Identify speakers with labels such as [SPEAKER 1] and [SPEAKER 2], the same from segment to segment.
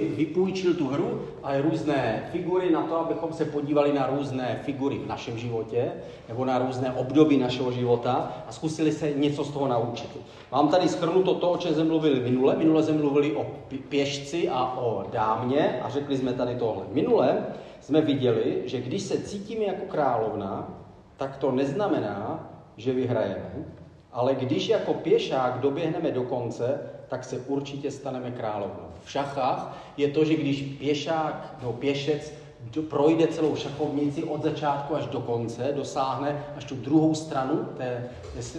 [SPEAKER 1] vypůjčil tu hru a různé figury na to, abychom se podívali na různé figury v našem životě nebo na různé období našeho života a zkusili se něco z toho naučit. Mám tady schrnuto to, o čem jsme mluvili minule. Minule jsme mluvili o pěšci a o dámě a řekli jsme tady tohle. Minule jsme viděli, že když se cítíme jako královna, tak to neznamená, že vyhrajeme, ale když jako pěšák doběhneme do konce, tak se určitě staneme královnou. V šachách je to, že když pěšák nebo pěšec projde celou šachovnici od začátku až do konce, dosáhne až tu druhou stranu té,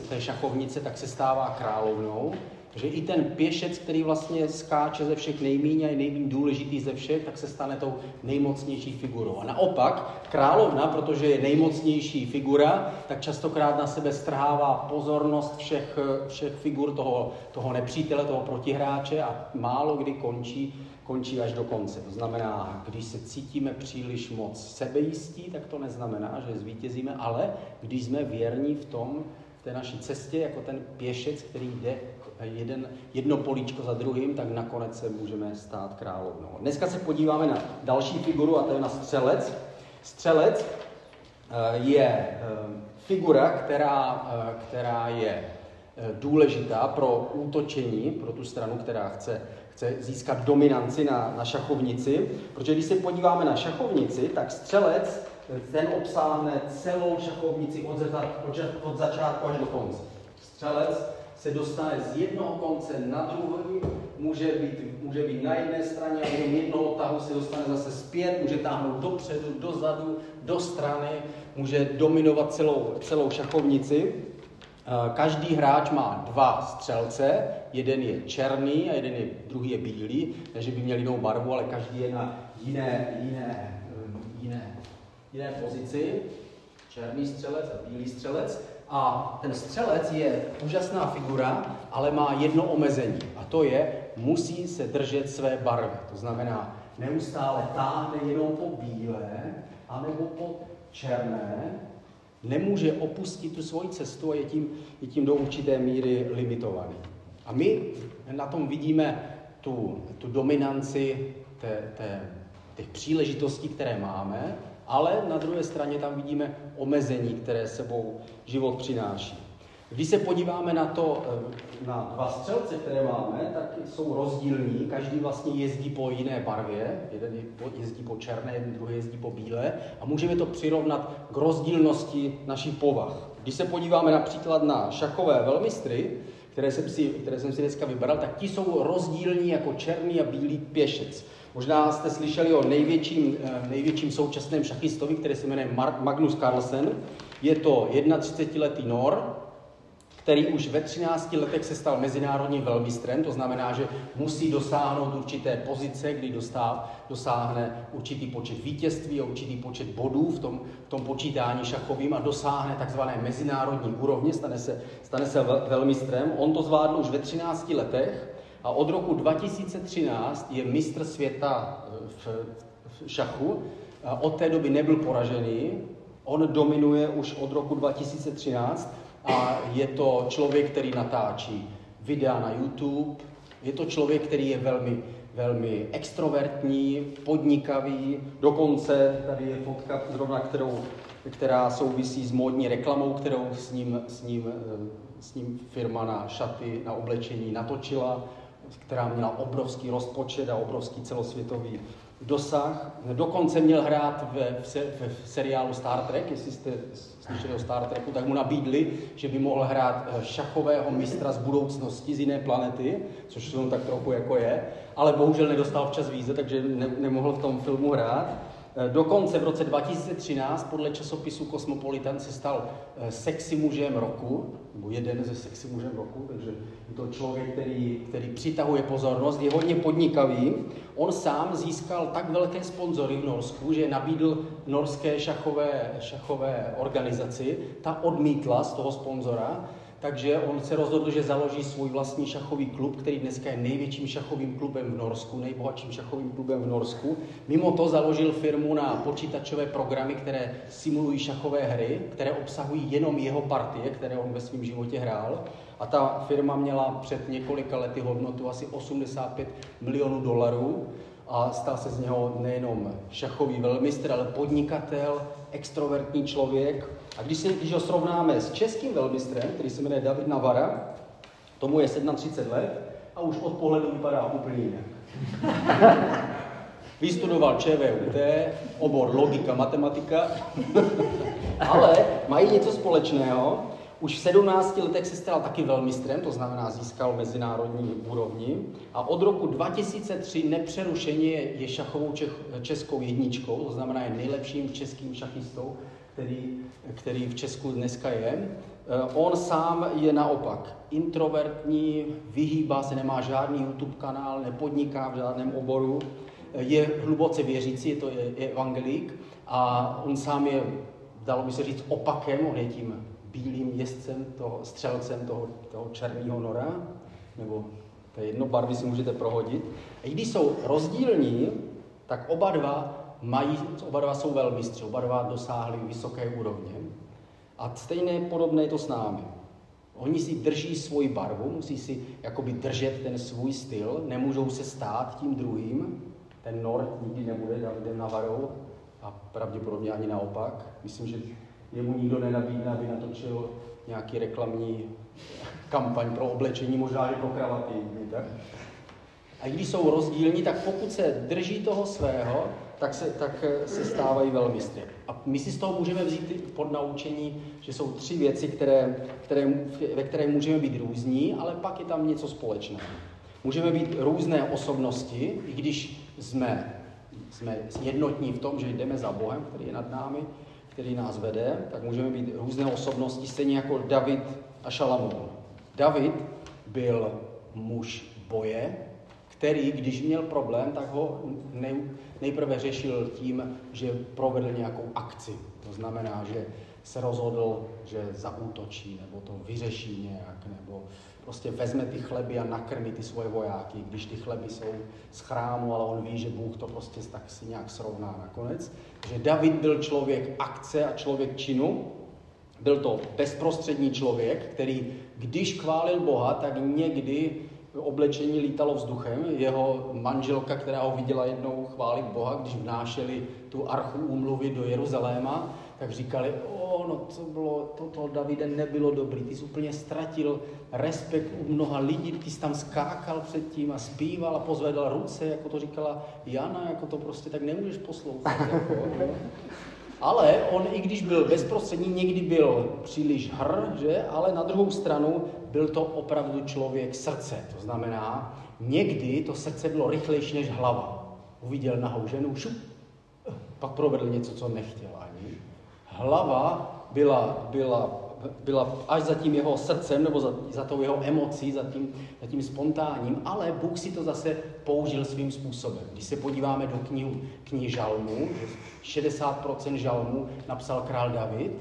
[SPEAKER 1] té šachovnice, tak se stává královnou. Takže i ten pěšec, který vlastně skáče ze všech nejméně a je nejméně důležitý ze všech, tak se stane tou nejmocnější figurou. A naopak, královna, protože je nejmocnější figura, tak častokrát na sebe strhává pozornost všech, všech figur toho, toho nepřítele, toho protihráče a málo kdy končí, končí až do konce. To znamená, když se cítíme příliš moc sebejistí, tak to neznamená, že zvítězíme, ale když jsme věrní v tom, té naší cestě, jako ten pěšec, který jde jeden, jedno políčko za druhým, tak nakonec se můžeme stát královnou. Dneska se podíváme na další figuru a to je na střelec. Střelec eh, je eh, figura, která, eh, která je důležitá pro útočení, pro tu stranu, která chce, chce získat dominanci na, na šachovnici. Protože když se podíváme na šachovnici, tak střelec ten obsáhne celou šachovnici od, od, od začátku až do konce. Střelec se dostane z jednoho konce na druhý, může být, může být na jedné straně a během jednoho tahu se dostane zase zpět, může táhnout dopředu, dozadu, do strany, může dominovat celou, celou šachovnici. Eh, každý hráč má dva střelce, jeden je černý a jeden je, druhý je bílý, takže by měl jinou barvu, ale každý je na jiné, jiné, eh, jiné, jiné pozici. Černý střelec a bílý střelec. A ten střelec je úžasná figura, ale má jedno omezení. A to je, musí se držet své barvy. To znamená, neustále táhne jenom po bílé, anebo po černé, nemůže opustit tu svoji cestu a je tím, je tím do určité míry limitovaný. A my na tom vidíme tu, tu dominanci té, té, těch příležitostí, které máme, ale na druhé straně tam vidíme omezení, které sebou život přináší. Když se podíváme na to, eh, na dva střelce, které máme, tak jsou rozdílní. Každý vlastně jezdí po jiné barvě. Jeden jezdí po černé, jeden druhý jezdí po bílé. A můžeme to přirovnat k rozdílnosti našich povah. Když se podíváme například na šachové velmistry, které jsem si, které jsem si dneska vybral, tak ti jsou rozdílní jako černý a bílý pěšec. Možná jste slyšeli o největším, eh, největším současném šachistovi, který se jmenuje Magnus Carlsen. Je to 31-letý Nor, který už ve 13 letech se stal mezinárodním velmistrem, to znamená, že musí dosáhnout určité pozice, kdy dostáv, dosáhne určitý počet vítězství a určitý počet bodů v tom, v tom počítání šachovým a dosáhne takzvané mezinárodní úrovně, stane se, stane se velmistrem. On to zvládl už ve 13 letech a od roku 2013 je mistr světa eh, v, v šachu. Od té doby nebyl poražený, on dominuje už od roku 2013 a je to člověk, který natáčí videa na YouTube, je to člověk, který je velmi, velmi extrovertní, podnikavý, dokonce tady je fotka zrovna, kterou, která souvisí s módní reklamou, kterou s ním, s ním, eh, s ním firma na šaty, na oblečení natočila která měla obrovský rozpočet a obrovský celosvětový dosah. Dokonce měl hrát ve, v, v seriálu Star Trek, jestli jste slyšeli o Star Treku, tak mu nabídli, že by mohl hrát eh, šachového mistra z budoucnosti, z jiné planety, což on tak trochu jako je, ale bohužel nedostal včas víze, takže ne, nemohl v tom filmu hrát. Eh, dokonce v roce 2013 podle časopisu Cosmopolitan se stal eh, sexy mužem roku, nebo jeden ze sexy mužem roku, takže je to člověk, který, který přitahuje pozornost, je hodně podnikavý. On sám získal tak velké sponzory v Norsku, že nabídl norské šachové, šachové organizaci, ta odmítla z toho sponzora, takže on se rozhodl, že založí svůj vlastní šachový klub, který dneska je největším šachovým klubem v Norsku, nejbohatším šachovým klubem v Norsku. Mimo to založil firmu na počítačové programy, které simulují šachové hry, které obsahují jenom jeho partie, které on ve svém životě hrál. A ta firma měla před několika lety hodnotu asi 85 milionů dolarů. a stal se z něho nejenom šachový velmistr, ale podnikatel, extrovertní člověk. A když, si, když ho srovnáme s českým velmistrem, který se jmenuje David Navara, tomu je 37 let a už od pohledu vypadá úplně jinak. Vystudoval ČVUT, obor logika, matematika, ale mají něco společného. Už v 17 letech se stal taky velmistrem, to znamená získal mezinárodní úrovni a od roku 2003 nepřerušeně je šachovou českou jedničkou, to znamená je nejlepším českým šachistou, který, který v Česku dneska je. Eh, on sám je naopak introvertní, vyhýbá se, nemá žádný YouTube kanál, nepodniká v žádném oboru, eh, je hluboce věřící, je to je, evangelík a on sám je, dalo by se říct, opakem, on je tím bílým jezdcem, toho, střelcem toho, toho černého nora, nebo to je jedno barvy si můžete prohodit. A i když jsou rozdílní, tak oba dva mají, oba dva jsou velmistři, oba dva dosáhli vysoké úrovně. A stejné podobné je to s námi. Oni si drží svoji barvu, musí si jakoby držet ten svůj styl, nemůžou se stát tím druhým. Ten Nord nikdy nebude Davidem Navarou a pravděpodobně ani naopak. Myslím, že jemu nikdo nenabídne, aby natočil nějaký reklamní kampaň pro oblečení, možná i pro kravaty. Tak? A když jsou rozdílní, tak pokud se drží toho svého, tak se, tak eh, se stávají velmistry. A my si z toho můžeme vzít pod naučení, že jsou tři věci, které, které, ve které můžeme být různí, ale pak je tam něco společného. Můžeme být různé osobnosti, i když jsme, jsme jednotní v tom, že jdeme za Bohem, který je nad námi, který nás vede, tak můžeme být různé osobnosti, stejně jako David a Šalamoun. David byl muž boje, který, když měl problém, tak ho nej, nejprve řešil tím, že provedl nějakou akci. To znamená, že se rozhodl, že zaútočí, nebo to vyřeší nějak, nebo prostě vezme ty chleby a nakrmí ty svoje vojáky, když ty chleby jsou z chrámu, ale on ví, že Bůh to prostě tak si nějak srovná nakonec. Že David byl člověk akce a člověk činu, byl to bezprostřední člověk, který, když chválil Boha, tak někdy oblečení lítalo vzduchem. Jeho manželka, která ho viděla jednou chválit Boha, když vnášeli tu archu úmluvy do Jeruzaléma, tak říkali, o, no to bylo, to, to Davide nebylo dobrý, ty jsi úplně ztratil respekt u mnoha lidí, ty jsi tam skákal předtím a zpíval a pozvedal ruce, jako to říkala Jana, jako to prostě tak nemůžeš poslouchat. Jako, no. Ale on, i když byl bezprostřední, někdy byl příliš hr, že? ale na druhou stranu byl to opravdu člověk srdce. To znamená, někdy to srdce bylo rychlejší než hlava. Uviděl nahou ženu, šup, pak provedl něco, co nechtěl ani. Hlava byla, byla byla až za tím jeho srdcem nebo za, za tou jeho emocí, za tím, za tím spontánním, ale Bůh si to zase použil svým způsobem. Když se podíváme do knihu, knihy Žalmu, 60% žalmu napsal král David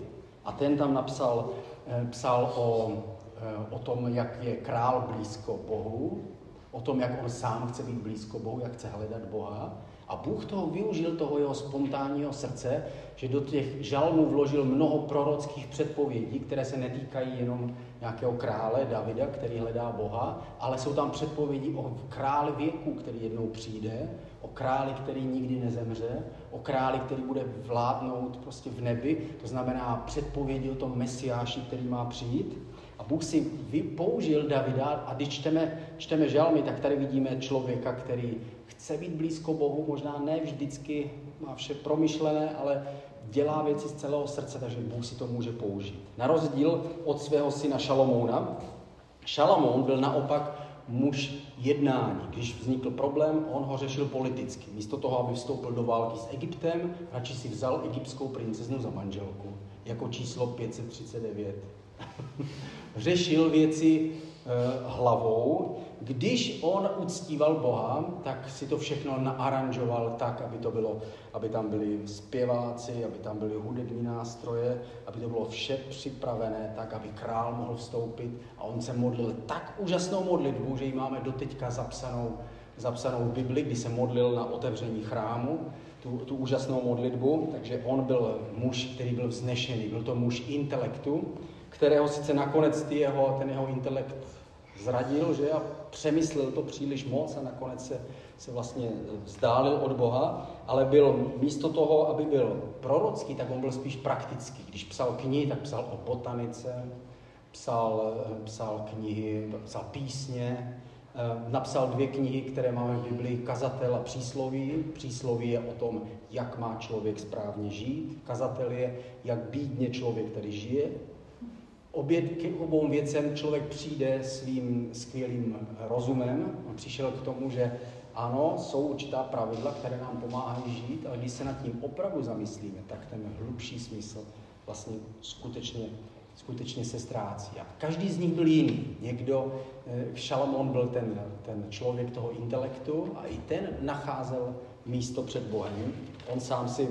[SPEAKER 1] a ten tam napsal, eh, psal o, eh, o tom, jak je král blízko Bohu, o tom, jak on sám chce být blízko Bohu, jak chce hledat Boha. A Bůh toho využil, toho jeho spontánního srdce, že do těch žalmů vložil mnoho prorockých předpovědí, které se netýkají jenom nějakého krále Davida, který hledá Boha, ale jsou tam předpovědi o králi věku, který jednou přijde, o králi, který nikdy nezemře, o králi, který bude vládnout prostě v nebi, to znamená předpovědi o tom mesiáši, který má přijít. A Bůh si použil Davida a když čteme, čteme žalmy, tak tady vidíme člověka, který chce být blízko Bohu, možná ne vždycky má vše promyšlené, ale dělá věci z celého srdce, takže Bůh si to může použít. Na rozdíl od svého syna Šalomouna, Šalamoun byl naopak muž jednání. Když vznikl problém, on ho řešil politicky. Místo toho, aby vstoupil do války s Egyptem, radši si vzal egyptskou princeznu za manželku, jako číslo 539. řešil věci hlavou. Když on uctíval Boha, tak si to všechno naaranžoval tak, aby to bylo, aby tam byli zpěváci, aby tam byly hudební nástroje, aby to bylo vše připravené tak, aby král mohl vstoupit. A on se modlil tak úžasnou modlitbu, že ji máme doteďka zapsanou, zapsanou v Bibli, kdy se modlil na otevření chrámu, tu, tu úžasnou modlitbu, takže on byl muž, který byl vznešený, byl to muž intelektu, kterého sice nakonec ty jeho, ten jeho intelekt zradil, že a přemyslel to příliš moc a nakonec se se vlastně vzdálil od Boha, ale byl místo toho, aby byl prorocký, tak on byl spíš praktický. Když psal knihy, tak psal o botanice, psal, psal knihy, psal písně, eh, napsal dvě knihy, které máme v Biblii, Kazatel a Přísloví. Přísloví je o tom, jak má člověk správně žít. Kazatel je, jak bídně člověk tady žije. Obě, k obou věcem člověk přijde svým skvělým rozumem a přišel k tomu, že ano, jsou určitá pravidla, které nám pomáhají žít, ale když se nad tím opravdu zamyslíme, tak ten hlubší smysl vlastně skutečně, skutečně se ztrácí. A každý z nich byl jiný. Někdo, eh, Šalamón byl ten, ten člověk toho intelektu a i ten nacházel místo před Bohem. On sám si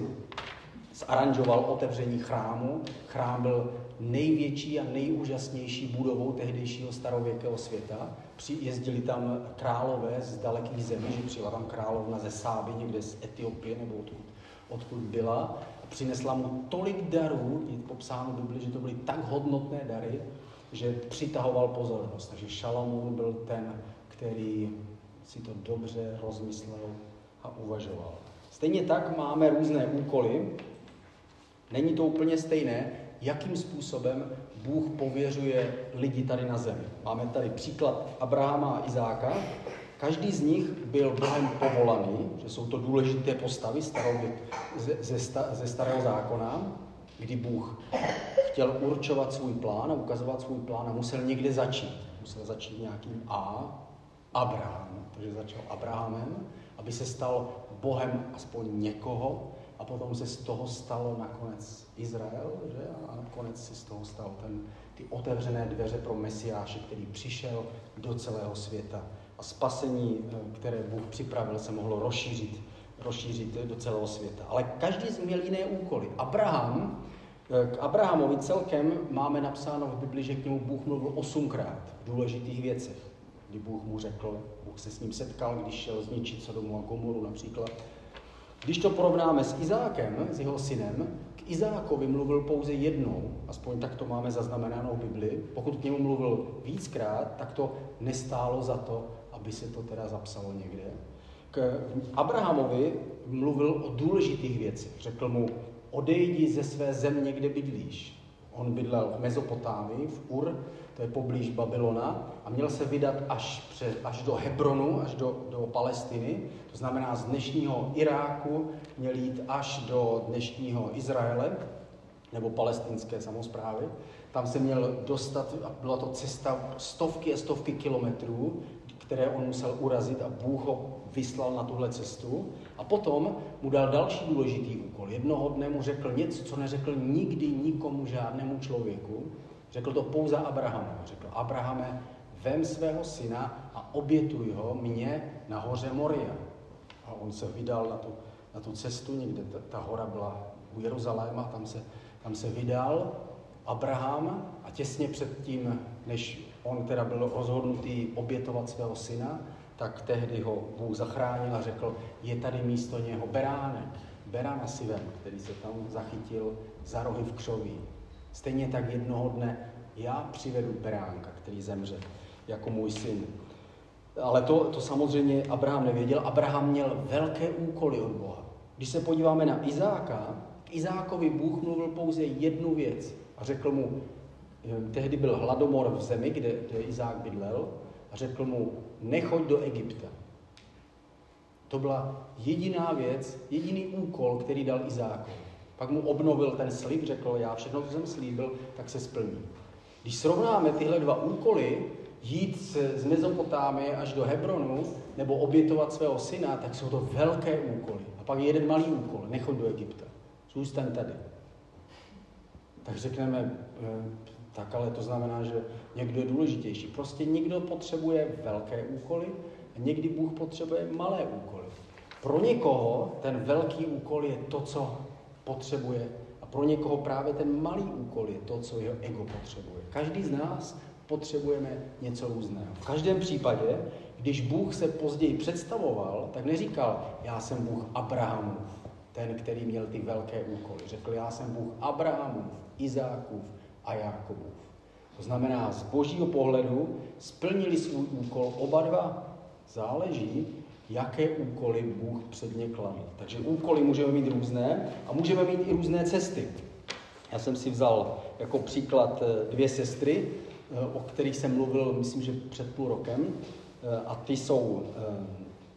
[SPEAKER 1] zaranžoval otevření chrámu. Chrám byl největší a nejúžasnější budovou tehdejšího starověkého světa. Jezdili tam králové z dalekých zemí, že přijela tam královna ze Sáby, někde z Etiopie nebo odkud, odkud byla. A přinesla mu tolik darů, je popsáno v Bibli, že to byly tak hodnotné dary, že přitahoval pozornost. Takže Šalamún byl ten, který si to dobře rozmyslel a uvažoval. Stejně tak máme různé úkoly. Není to úplně stejné, jakým způsobem Bůh pověřuje lidi tady na zemi. Máme tady příklad Abrahama a Izáka. Každý z nich byl Bohem povolaný, že jsou to důležité postavy ze, ze, ze starého zákona, kdy Bůh chtěl určovat svůj plán a ukazovat svůj plán a musel někde začít. Musel začít nějakým A, Abraham, takže začal Abrahamem, aby se stal Bohem aspoň někoho, a potom se z toho stalo nakonec Izrael, že? a nakonec se z toho stal ten, ty otevřené dveře pro Mesiáše, který přišel do celého světa. A spasení, eh, které Bůh připravil, se mohlo rozšířit, rozšířit do celého světa. Ale každý z měl jiné úkoly. Abraham, eh, k Abrahamovi celkem máme napsáno v Bibli, že k němu Bůh mluvil osmkrát v důležitých věcech. Kdy Bůh mu řekl, Bůh se s ním setkal, když šel zničit Sodomu a Gomoru například, když to porovnáme s Izákem, s jeho synem, k Izákovi mluvil pouze jednou, aspoň tak to máme zaznamenáno v Bibli. Pokud k němu mluvil víckrát, tak to nestálo za to, aby se to teda zapsalo někde. K Abrahamovi mluvil o důležitých věcech. Řekl mu, odejdi ze své země, kde bydlíš. On bydlel v Mezopotámii, v Ur, to je poblíž Babylona, a měl se vydat až, před, až do Hebronu, až do, do Palestiny. To znamená, z dnešního Iráku měl jít až do dnešního Izraele, nebo palestinské samozprávy. Tam se měl dostat, a byla to cesta stovky a stovky kilometrů, které on musel urazit a Bůh ho vyslal na tuhle cestu. A potom mu dal další důležitý úkol. Jednoho dne mu řekl něco, co neřekl nikdy nikomu, žádnému člověku. Řekl to pouze Abrahamu. Řekl, Abrahame, vem svého syna a obětuj ho mě na hoře Moria. A on se vydal na tu, na tu cestu, někde ta, ta hora byla u Jeruzaléma, tam se, tam se vydal Abraham těsně před tím, než on teda byl rozhodnutý obětovat svého syna, tak tehdy ho Bůh zachránil a řekl, je tady místo něho beránek, berána si vem, který se tam zachytil za rohy v křoví. Stejně tak jednoho dne já přivedu beránka, který zemře jako můj syn. Ale to, to samozřejmě Abraham nevěděl. Abraham měl velké úkoly od Boha. Když se podíváme na Izáka, k Izákovi Bůh mluvil pouze jednu věc a řekl mu, tehdy byl hladomor v zemi, kde, kde Izák bydlel, a řekl mu, nechoď do Egypta. To byla jediná věc, jediný úkol, který dal Izákovi. Pak mu obnovil ten slib, řekl, já všechno, co jsem slíbil, tak se splní. Když srovnáme tyhle dva úkoly, jít z Mezopotámie až do Hebronu, nebo obětovat svého syna, tak jsou to velké úkoly. A pak je jeden malý úkol, nechoď do Egypta. Zůstaň tady. Tak řekneme, eh, tak ale to znamená, že někdo je důležitější. Prostě někdo potřebuje velké úkoly někdy Bůh potřebuje malé úkoly. Pro někoho ten velký úkol je to, co potřebuje a pro někoho právě ten malý úkol je to, co jeho ego potřebuje. Každý z nás potřebujeme něco různého. V každém případě, když Bůh se později představoval, tak neříkal, já jsem Bůh Abrahamův, ten, který měl ty velké úkoly. Řekl, já jsem Bůh Abrahamův, Izákův a Jákobův. To znamená, z božího pohledu splnili svůj úkol oba dva. Záleží, jaké úkoly Bůh před ně kladl. Takže úkoly můžeme mít různé a můžeme mít i různé cesty. Já jsem si vzal jako příklad eh, dvě sestry, eh, o kterých jsem mluvil, myslím, že před půl rokem. Eh, a ty jsou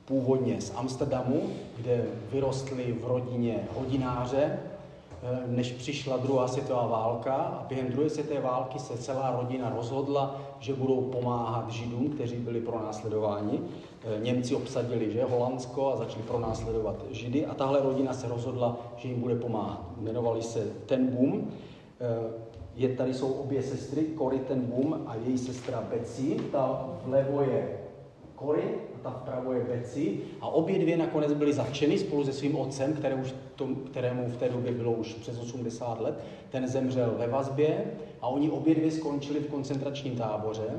[SPEAKER 1] původně z Amsterdamu, kde vyrostly v rodině hodináře, než přišla druhá světová válka a během druhé světové války se celá rodina rozhodla, že budou pomáhat Židům, kteří byli pronásledováni. Němci obsadili že, Holandsko a začali pronásledovat Židy a tahle rodina se rozhodla, že jim bude pomáhat. Jmenovali se Ten Boom. Je, tady jsou obě sestry, Cory Ten Boom a její sestra Betsy. Ta vlevo je Cory a ta vpravo je Betsy. A obě dvě nakonec byly zatčeny spolu se svým otcem, který už tom, kterému v té době bylo už přes 80 let. Ten zemřel ve vazbě a oni obě dvě skončili v koncentračním táboře.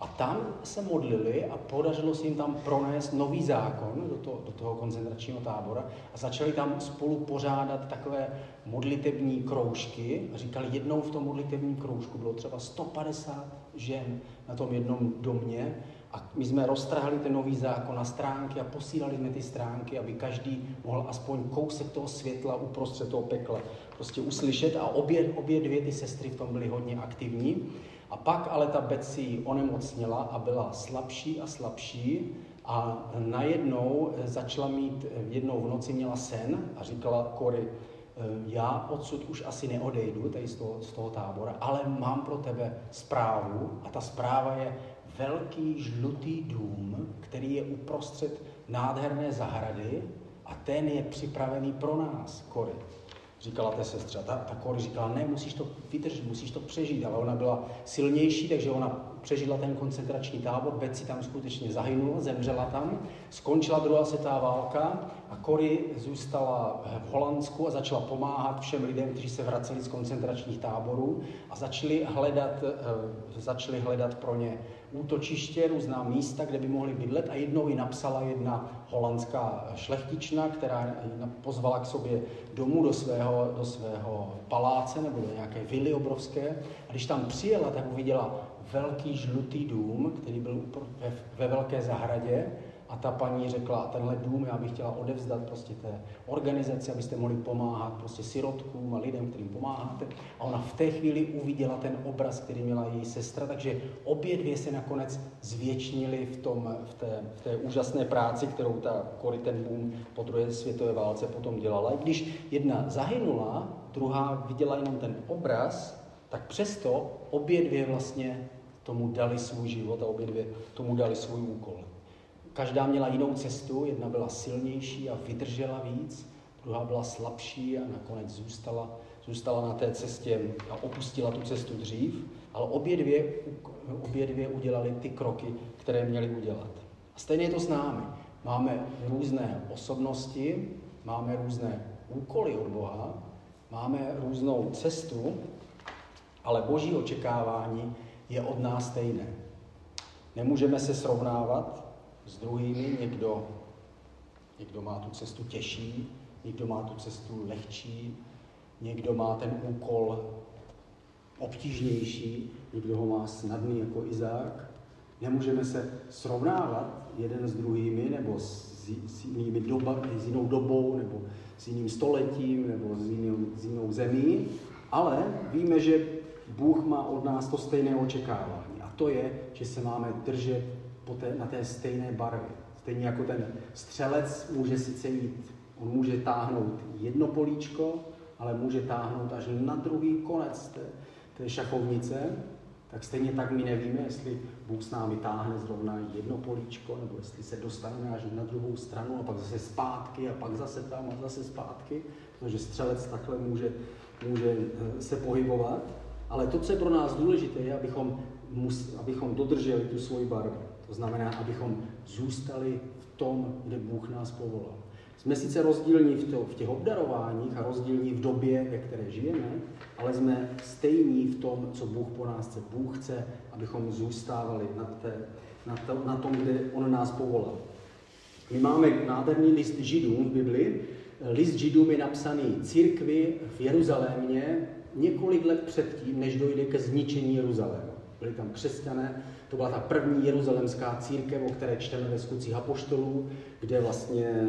[SPEAKER 1] A tam se modlili a podařilo se jim tam pronést nový zákon do, to, do toho koncentračního tábora a začali tam spolu pořádat takové modlitební kroužky. A říkali, jednou v tom modlitebním kroužku bylo třeba 150 žen na tom jednom domě a my jsme roztrhali ten nový zákon na stránky a posílali jsme ty stránky, aby každý mohl aspoň kousek toho světla uprostřed toho pekla prostě uslyšet. A obě, obě dvě ty sestry v tom byly hodně aktivní. A pak ale ta Betsy onemocněla a byla slabší a slabší a najednou začala mít, jednou v noci měla sen a říkala Kory, já odsud už asi neodejdu tady z toho, z toho tábora, ale mám pro tebe zprávu a ta zpráva je, velký žlutý dům, který je uprostřed nádherné zahrady a ten je připravený pro nás, Kory. Říkala té sestře. Ta, ta Kory říkala, ne, musíš to vydržet, musíš to přežít, ale ona byla silnější, takže ona přežila ten koncentrační tábor, Betsy tam skutečně zahynula, zemřela tam, skončila druhá světová válka a Kory zůstala v Holandsku a začala pomáhat všem lidem, kteří se vraceli z koncentračních táborů a začali hledat, eh, začali hledat pro ně útočiště, různá místa, kde by mohli bydlet a jednou ji napsala jedna holandská šlechtična, která pozvala k sobě domů do svého, do svého paláce nebo do nějaké vily obrovské. A když tam přijela, tak uviděla velký žlutý dům, který byl ve, ve velké zahradě a ta paní řekla, tenhle dům já bych chtěla odevzdat prostě té organizaci, abyste mohli pomáhat prostě sirotkům a lidem, kterým pomáháte. A ona v té chvíli uviděla ten obraz, který měla její sestra, takže obě dvě se nakonec zvětšnili v, tom, v, té, v té úžasné práci, kterou ta Cory ten boom po druhé světové válce potom dělala. I když jedna zahynula, druhá viděla jenom ten obraz, tak přesto obě dvě vlastně tomu dali svůj život a obě dvě tomu dali svůj úkol. Každá měla jinou cestu, jedna byla silnější a vydržela víc, druhá byla slabší a nakonec zůstala, zůstala na té cestě a opustila tu cestu dřív, ale obě dvě, obě dvě udělali ty kroky, které měly udělat. A stejně je to s námi. Máme různé osobnosti, máme různé úkoly od Boha, máme různou cestu, ale boží očekávání je od nás stejné. Nemůžeme se srovnávat s druhými, někdo, někdo má tu cestu těžší, někdo má tu cestu lehčí, někdo má ten úkol obtížnější, někdo ho má snadný jako Izák. Nemůžeme se srovnávat jeden s druhými nebo s, s, jinými doba, s jinou dobou nebo s jiným stoletím nebo s jinou, s jinou zemí, ale víme, že Bůh má od nás to stejné očekávání. A to je, že se máme držet po té, na té stejné barvě. Stejně jako ten střelec může sice jít, on může táhnout jedno políčko, ale může táhnout až na druhý konec té, té šachovnice, tak stejně tak my nevíme, jestli Bůh s námi táhne zrovna jedno políčko, nebo jestli se dostaneme až na druhou stranu a pak zase zpátky a pak zase tam a zase zpátky, protože střelec takhle může, může eh, se pohybovat. Ale to, co je pro nás důležité, je, abychom, mus, abychom dodrželi tu svoji barvu. To znamená, abychom zůstali v tom, kde Bůh nás povolal. Jsme sice rozdílní v, těch obdarováních a rozdílní v době, ve které žijeme, ale jsme stejní v tom, co Bůh po nás chce. Bůh chce, abychom zůstávali na, té, na, to, na tom, kde On nás povolal. My máme nádherný list Židům v Bibli. List Židům je napsaný církvi v Jeruzalémě několik let předtím, než dojde ke zničení Jeruzaléma. Byli tam křesťané, to byla ta první jeruzalemská církev, o které čteme ve skutcích apoštolů, kde vlastně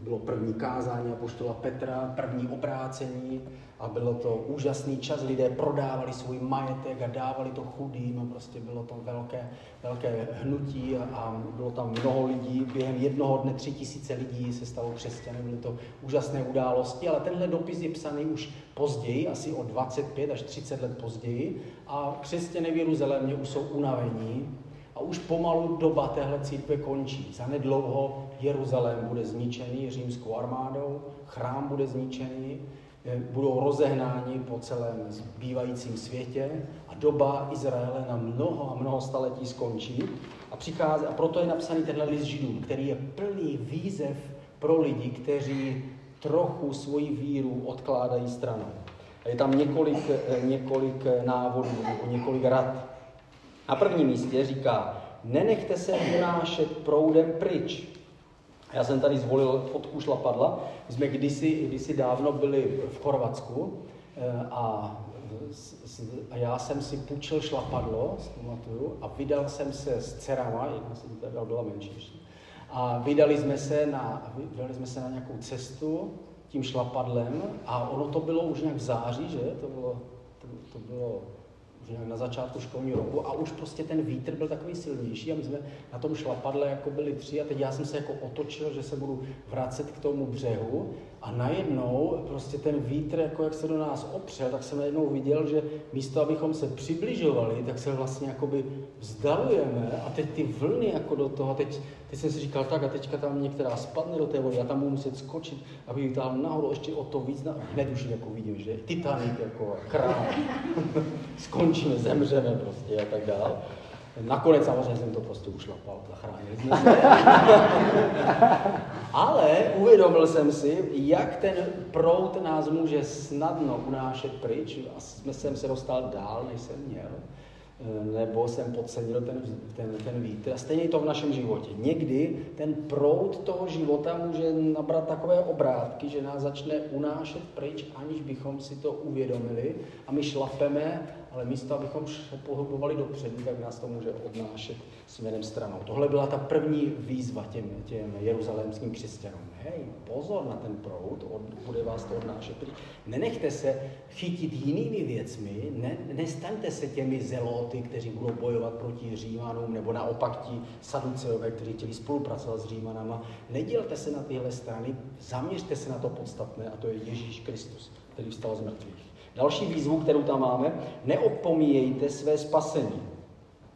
[SPEAKER 1] bylo první kázání apoštola Petra, první obrácení a bylo to úžasný čas. Lidé prodávali svůj majetek a dávali to chudým prostě bylo to velké, velké hnutí a, a bylo tam mnoho lidí. Během jednoho dne tři tisíce lidí se stalo křesťany, byly to úžasné události, ale tenhle dopis je psaný už později, asi o 25 až 30 let později a křesťané v Jeruzalémě už jsou unavení a už pomalu doba téhle církve končí. Za nedlouho Jeruzalém bude zničený římskou armádou, chrám bude zničený, budou rozehnáni po celém zbývajícím světě a doba Izraele na mnoho a mnoho staletí skončí. A, přichází, a proto je napsaný tenhle list Židům, který je plný výzev pro lidi, kteří trochu svoji víru odkládají stranou. A je tam několik, eh, několik návodů, několik rad, na prvním místě říká, nenechte se unášet proudem pryč. Já jsem tady zvolil fotku šlapadla. My jsme kdysi, kdysi dávno byli v Chorvatsku eh, a, a já jsem si půjčil šlapadlo, pamatuju, a vydal jsem se s dcerama, jedna jsem tady byla menší a vydali jsme se na, vydali jsme se na nějakou cestu tím šlapadlem a ono to bylo už nějak v září, že? To bylo, to, to bylo na začátku školního roku a už prostě ten vítr byl takový silnější a my jsme na tom šlapadle jako byli tři a teď já jsem se jako otočil, že se budu vracet k tomu břehu a najednou prostě ten vítr, jako jak se do nás opřel, tak jsem najednou viděl, že místo, abychom se přibližovali, tak se vlastně jakoby vzdalujeme a teď ty vlny jako do toho, teď, teď jsem si říkal tak a teďka tam některá spadne do té vody, já tam budu muset skočit, aby ji tam nahoru ještě o to víc, na... hned už jako vidím, že Titanic jako král, skončíme, zemřeme prostě a tak dále. Nakonec samozřejmě jsem to prostě ušlapal, zachránil jsme se. Ale uvědomil jsem si, jak ten prout nás může snadno unášet pryč a jsme jsem se dostal dál, než jsem měl. Eh, nebo jsem podcenil ten, ten, ten vítr. A stejně to v našem životě. Někdy ten proud toho života může nabrat takové obrátky, že nás začne unášet pryč, aniž bychom si to uvědomili. A my šlapeme, ale místo, abychom se pohybovali dopředu, tak nás to může odnášet směrem stranou. Tohle byla ta první výzva těm, těm jeruzalémským křesťanům. Hej, pozor na ten proud, od, bude vás to odnášet. Nenechte se chytit jinými věcmi, ne, nestaňte se těmi zeloty, kteří budou bojovat proti Římanům, nebo naopak ti saduceové, kteří chtěli spolupracovat s Římanama. Nedělte se na tyhle strany, zaměřte se na to podstatné, a to je Ježíš Kristus, který vstal z mrtvých. Další výzvu, kterou tam máme, neopomíjejte své spasení.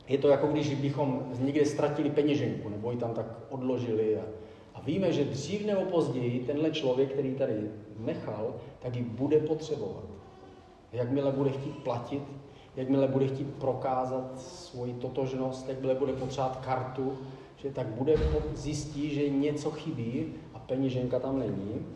[SPEAKER 1] Je to jako když bychom někde ztratili peněženku, nebo ji tam tak odložili a a víme, že dřív nebo později tenhle člověk, který tady nechal, tak ji bude potřebovat. Jakmile bude chtít platit, jakmile bude chtít prokázat svoji totožnost, jakmile bude potřebovat kartu, že tak bude zjistí, že něco chybí a peněženka tam není.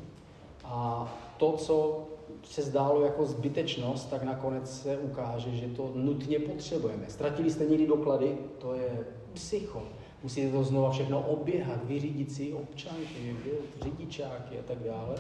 [SPEAKER 1] A to, co se zdálo jako zbytečnost, tak nakonec se ukáže, že to nutně potřebujeme. Ztratili jste někdy doklady? To je psycho. Musíte to znova všechno oběhat, vyřídit si občanky, řidičáky a tak dále.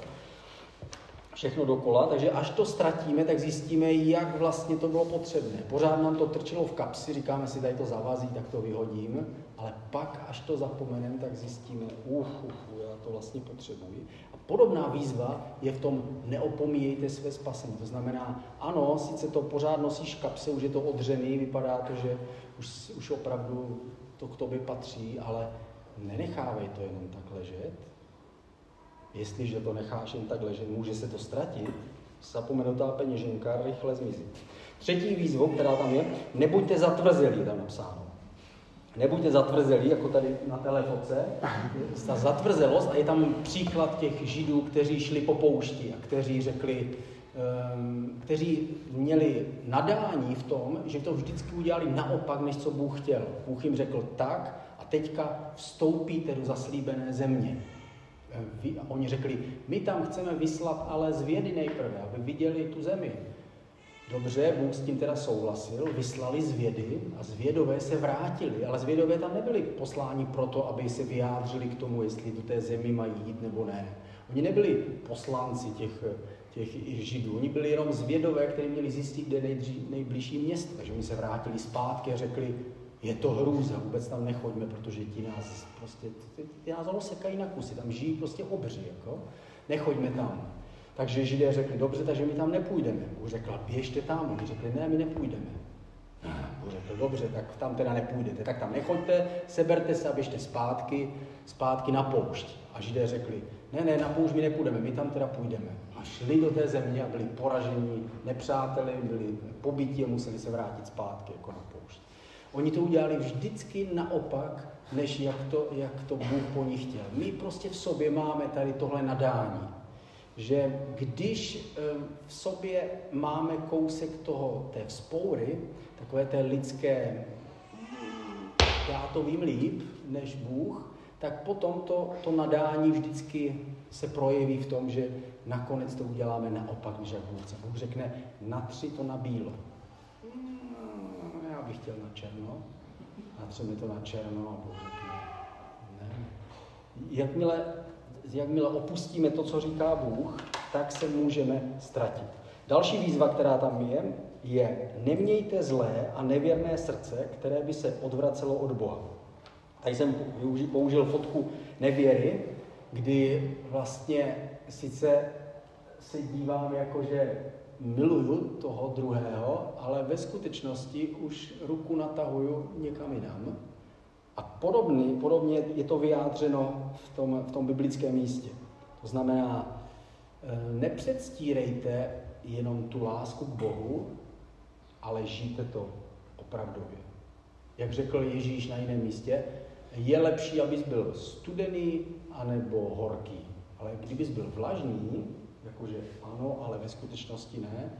[SPEAKER 1] Všechno dokola, takže až to ztratíme, tak zjistíme, jak vlastně to bylo potřebné. Pořád nám to trčilo v kapsi, říkáme si, tady to zavazí, tak to vyhodím, ale pak, až to zapomeneme, tak zjistíme, uf, uf, já to vlastně potřebuji. A podobná výzva je v tom, neopomíjejte své spasení. To znamená, ano, sice to pořád nosíš kapse, už je to odřený, vypadá to, že už, už opravdu to k tobě patří, ale nenechávej to jenom tak ležet. Jestliže to necháš jen tak ležet, může se to ztratit, zapomenutá peněženka rychle zmizí. Třetí výzvou, která tam je, nebuďte zatvrzelí, tam napsáno. Nebuďte zatvrzelí, jako tady na téhle fotce. Ta zatvrzelost, a je tam příklad těch židů, kteří šli po poušti a kteří řekli, Ehm, kteří měli nadání v tom, že to vždycky udělali naopak, než co Bůh chtěl. Bůh jim řekl tak a teďka vstoupíte do zaslíbené země. Ehm, oni řekli, my tam chceme vyslat ale zvědy nejprve, aby viděli tu zemi. Dobře, Bůh s tím teda souhlasil, vyslali zvědy a zvědové se vrátili, ale zvědové tam nebyli posláni proto, aby se vyjádřili k tomu, jestli do té zemi mají jít nebo ne. Oni nebyli poslanci těch těch židů. Oni byli jenom zvědové, kteří měli zjistit, kde je nejbližší město. Takže oni se vrátili zpátky a řekli, je to hrůza, vůbec tam nechoďme, protože ti nás prostě, ty, ty nás rozsekají na kusy, tam žijí prostě obři, jako. Nechoďme tam. Takže židé řekli, dobře, takže my tam nepůjdeme. Bůh řekl, běžte tam. Oni řekli, ne, my nepůjdeme. Bůh řekl, dobře, tak tam teda nepůjdete. Tak tam nechoďte, seberte se a běžte zpátky, zpátky na poušť. A židé řekli, ne, ne, na poušť my nepůjdeme, my tam teda půjdeme. A šli do té země a byli poraženi nepřáteli, byli pobití a museli se vrátit zpátky jako na poušť. Oni to udělali vždycky naopak, než jak to, jak to Bůh po nich chtěl. My prostě v sobě máme tady tohle nadání, že když v sobě máme kousek toho, té vzpoury, takové té lidské, já to vím líp než Bůh, tak potom to, to nadání vždycky se projeví v tom, že nakonec to uděláme naopak, než jak Bůh chce. Bůh řekne, natři to na bílo. Hmm, já bych chtěl na černo. Natřeme to na černo a Bůh řekne, ne. Jakmile, jakmile opustíme to, co říká Bůh, tak se můžeme ztratit. Další výzva, která tam je, je nemějte zlé a nevěrné srdce, které by se odvracelo od Boha. Tady jsem použil fotku nevěry, kdy vlastně sice se dívám jako, že miluju toho druhého, ale ve skutečnosti už ruku natahuju někam jinam. A podobný, podobně je to vyjádřeno v tom, v tom biblickém místě. To znamená, e, nepředstírejte jenom tu lásku k Bohu, ale žijte to opravdově. Jak řekl Ježíš na jiném místě, je lepší, abys byl studený anebo horký. Ale kdybys byl vlažný, jakože ano, ale ve skutečnosti ne,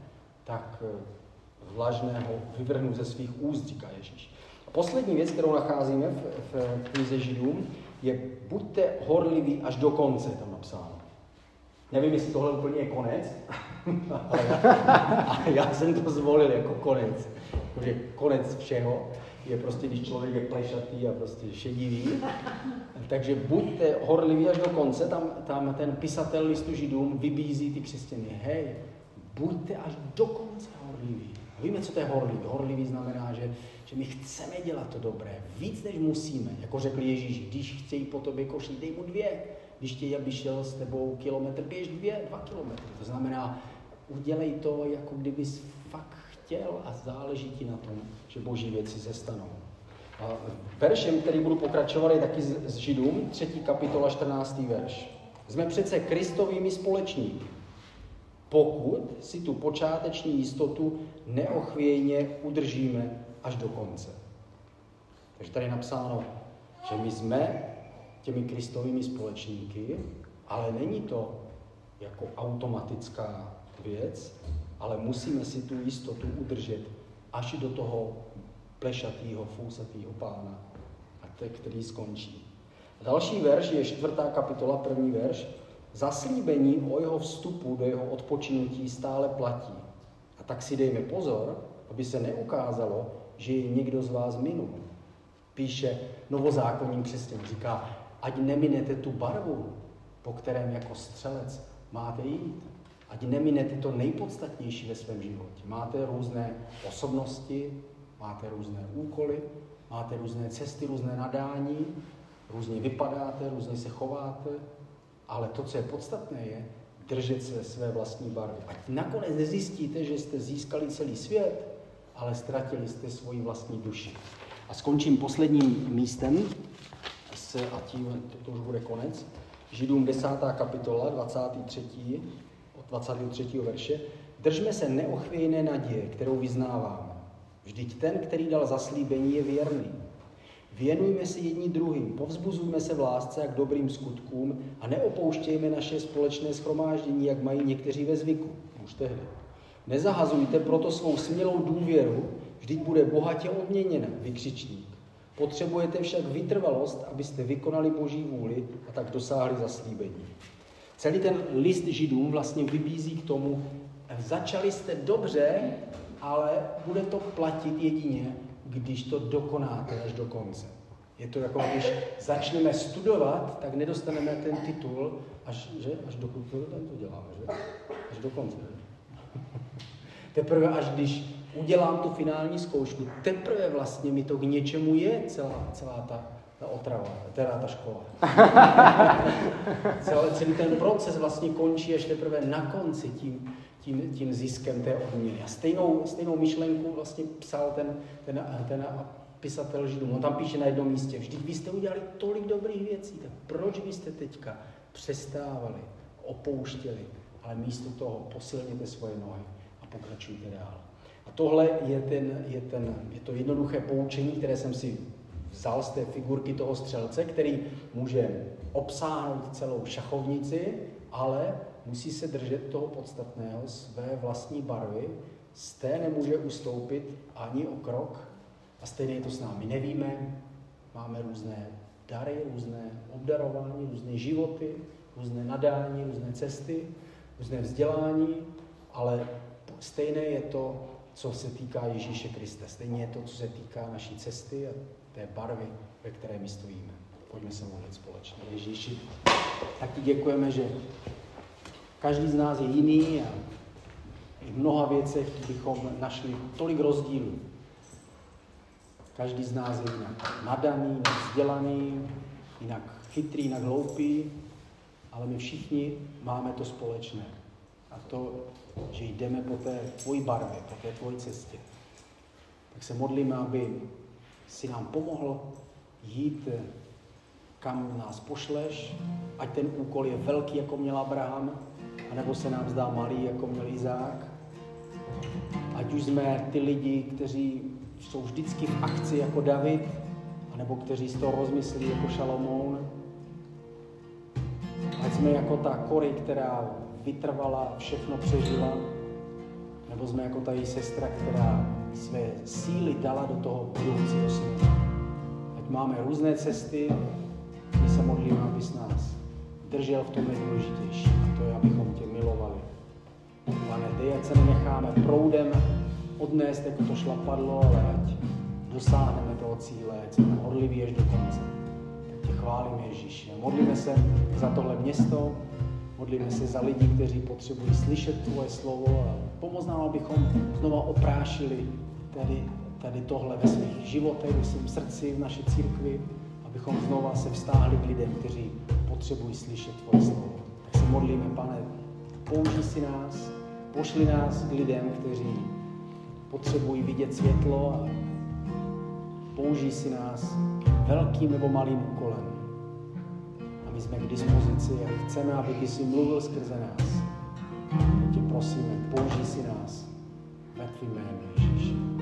[SPEAKER 1] tak eh, vlažného vyvrhnu ze svých úst, říká Ježíš. Poslední věc, kterou nacházíme v, v knize Židům, je buďte horliví až do konce, tam napsáno. Nevím, jestli tohle úplně je konec, ale já, já jsem to zvolil jako konec. Protože konec všeho je prostě, když člověk je plešatý a prostě šedivý. Takže buďte horliví až do konce, tam, tam ten pisatel listu židům vybízí ty křesťany. Hej, buďte až do konce horliví. Víme, co to je horlivý. Horlivý znamená, že, že my chceme dělat to dobré, víc než musíme. Jako řekl Ježíš, když chtějí po tobě košit, dej mu dvě. Když chtějí, aby šel s tebou kilometr, běž dvě, dva kilometry. To znamená, udělej to, jako kdybys fakt chtěl a záleží ti na tom, že boží věci se stanou. A veršem, který budu pokračovat, je taky z Židům, 3. kapitola, 14. verš. Jsme přece kristovými společníky. Pokud si tu počáteční jistotu neochvějně udržíme až do konce. Takže tady je napsáno, že my jsme těmi kristovými společníky, ale není to jako automatická věc, ale musíme si tu jistotu udržet až do toho plešatýho, fousatýho pána, který skončí. Další verš je čtvrtá kapitola, první verš. Zaslíbení o jeho vstupu do jeho odpočinutí stále platí. A tak si dejme pozor, aby se neukázalo, že je někdo z vás minul. Píše novozákonní křesťan, říká, ať neminete tu barvu, po kterém jako střelec máte jít. Ať neminete to nejpodstatnější ve svém životě. Máte různé osobnosti, máte různé úkoly, máte různé cesty, různé nadání, různě vypadáte, různě se chováte, ale to, co je podstatné, je držet se své vlastní barvy. Ať nakonec nezjistíte, že jste získali celý svět, ale ztratili jste svoji vlastní duši. A skončím posledním místem, a tím to, to už bude konec. Židům 10. kapitola, 23. 23. verše, držme se neochvějné naděje, kterou vyznáváme. Vždyť ten, který dal zaslíbení, je věrný. Věnujme se jedni druhým, povzbuzujme se v lásce a k dobrým skutkům a neopouštějme naše společné schromáždění, jak mají někteří ve zvyku, už tehdy. Nezahazujte proto svou smělou důvěru, vždyť bude bohatě odměněna, vykřičník. Potřebujete však vytrvalost, abyste vykonali Boží vůli a tak dosáhli zaslíbení. Celý ten list židům vlastně vybízí k tomu, začali jste dobře, ale bude to platit jedině, když to dokonáte až do konce. Je to jako, když začneme studovat, tak nedostaneme ten titul, až, že? až dokud to, to děláme, že? Až do konce. Že? Teprve až když udělám tu finální zkoušku, teprve vlastně mi to k něčemu je celá, celá ta, ta otrava, teda ta škola. celý, celý ten proces vlastně končí až teprve na konci tím, tím, tím ziskem té odměny. A stejnou, stejnou myšlenku vlastně psal ten, ten, ten pisatel Židům. On tam píše na jednom místě, vždyť vy jste udělali tolik dobrých věcí, tak proč byste teďka přestávali, opouštěli, ale místo toho posilněte svoje nohy a pokračujte dál. A tohle je, ten, je, ten, je to jednoduché poučení, které jsem si vzal z té figurky toho střelce, který může obsáhnout celou šachovnici, ale musí se držet toho podstatného, své vlastní barvy, z té nemůže ustoupit ani o krok a stejně je to s námi. Nevíme, máme různé dary, různé obdarování, různé životy, různé nadání, různé cesty, různé vzdělání, ale stejné je to, co se týká Ježíše Krista. Stejně je to, co se týká naší cesty a té barvy, ve které my stojíme. Pojďme se modlit společně. Ježíši, tak ti děkujeme, že každý z nás je jiný a v mnoha věcech bychom našli tolik rozdílů. Každý z nás je jinak nadaný, jinak vzdělaný, jinak chytrý, jinak hloupý, ale my všichni máme to společné. A to, že jdeme po té tvoji barvě, po té tvoji cestě. Tak se modlíme, aby si nám pomohl jít, kam nás pošleš, ať ten úkol je velký, jako měl Abraham, anebo se nám zdá malý, jako měl Izák. Ať už jsme ty lidi, kteří jsou vždycky v akci jako David, anebo kteří z toho rozmyslí jako Šalomoun. Ať jsme jako ta Kory, která vytrvala, všechno přežila, nebo jsme jako ta její sestra, která své síly dala do toho budoucího světa. Ať máme různé cesty, my se modlíme, abys nás držel v tom nejdůležitější. A to je, abychom tě milovali. Pane, dej, ať se nenecháme proudem odnést, jako to šlapadlo, ale ať dosáhneme toho cíle, ať jsme odliví až do konce. Tak tě chválím, Ježíši. Modlíme se za tohle město, modlíme se za lidi, kteří potřebují slyšet tvoje slovo a pomoz nám, abychom znova oprášili tady, tady tohle ve svých životech, ve svém srdci, v naší církvi, abychom znova se vztáhli k lidem, kteří potřebují slyšet tvoje slovo. Tak se modlíme, pane, použij si nás, pošli nás k lidem, kteří potřebují vidět světlo a použij si nás velkým nebo malým úkolem. A my jsme k dispozici a chceme, aby ty si mluvil skrze nás. Tě prosíme, použij si nás ve tvým jménu, Ježíši.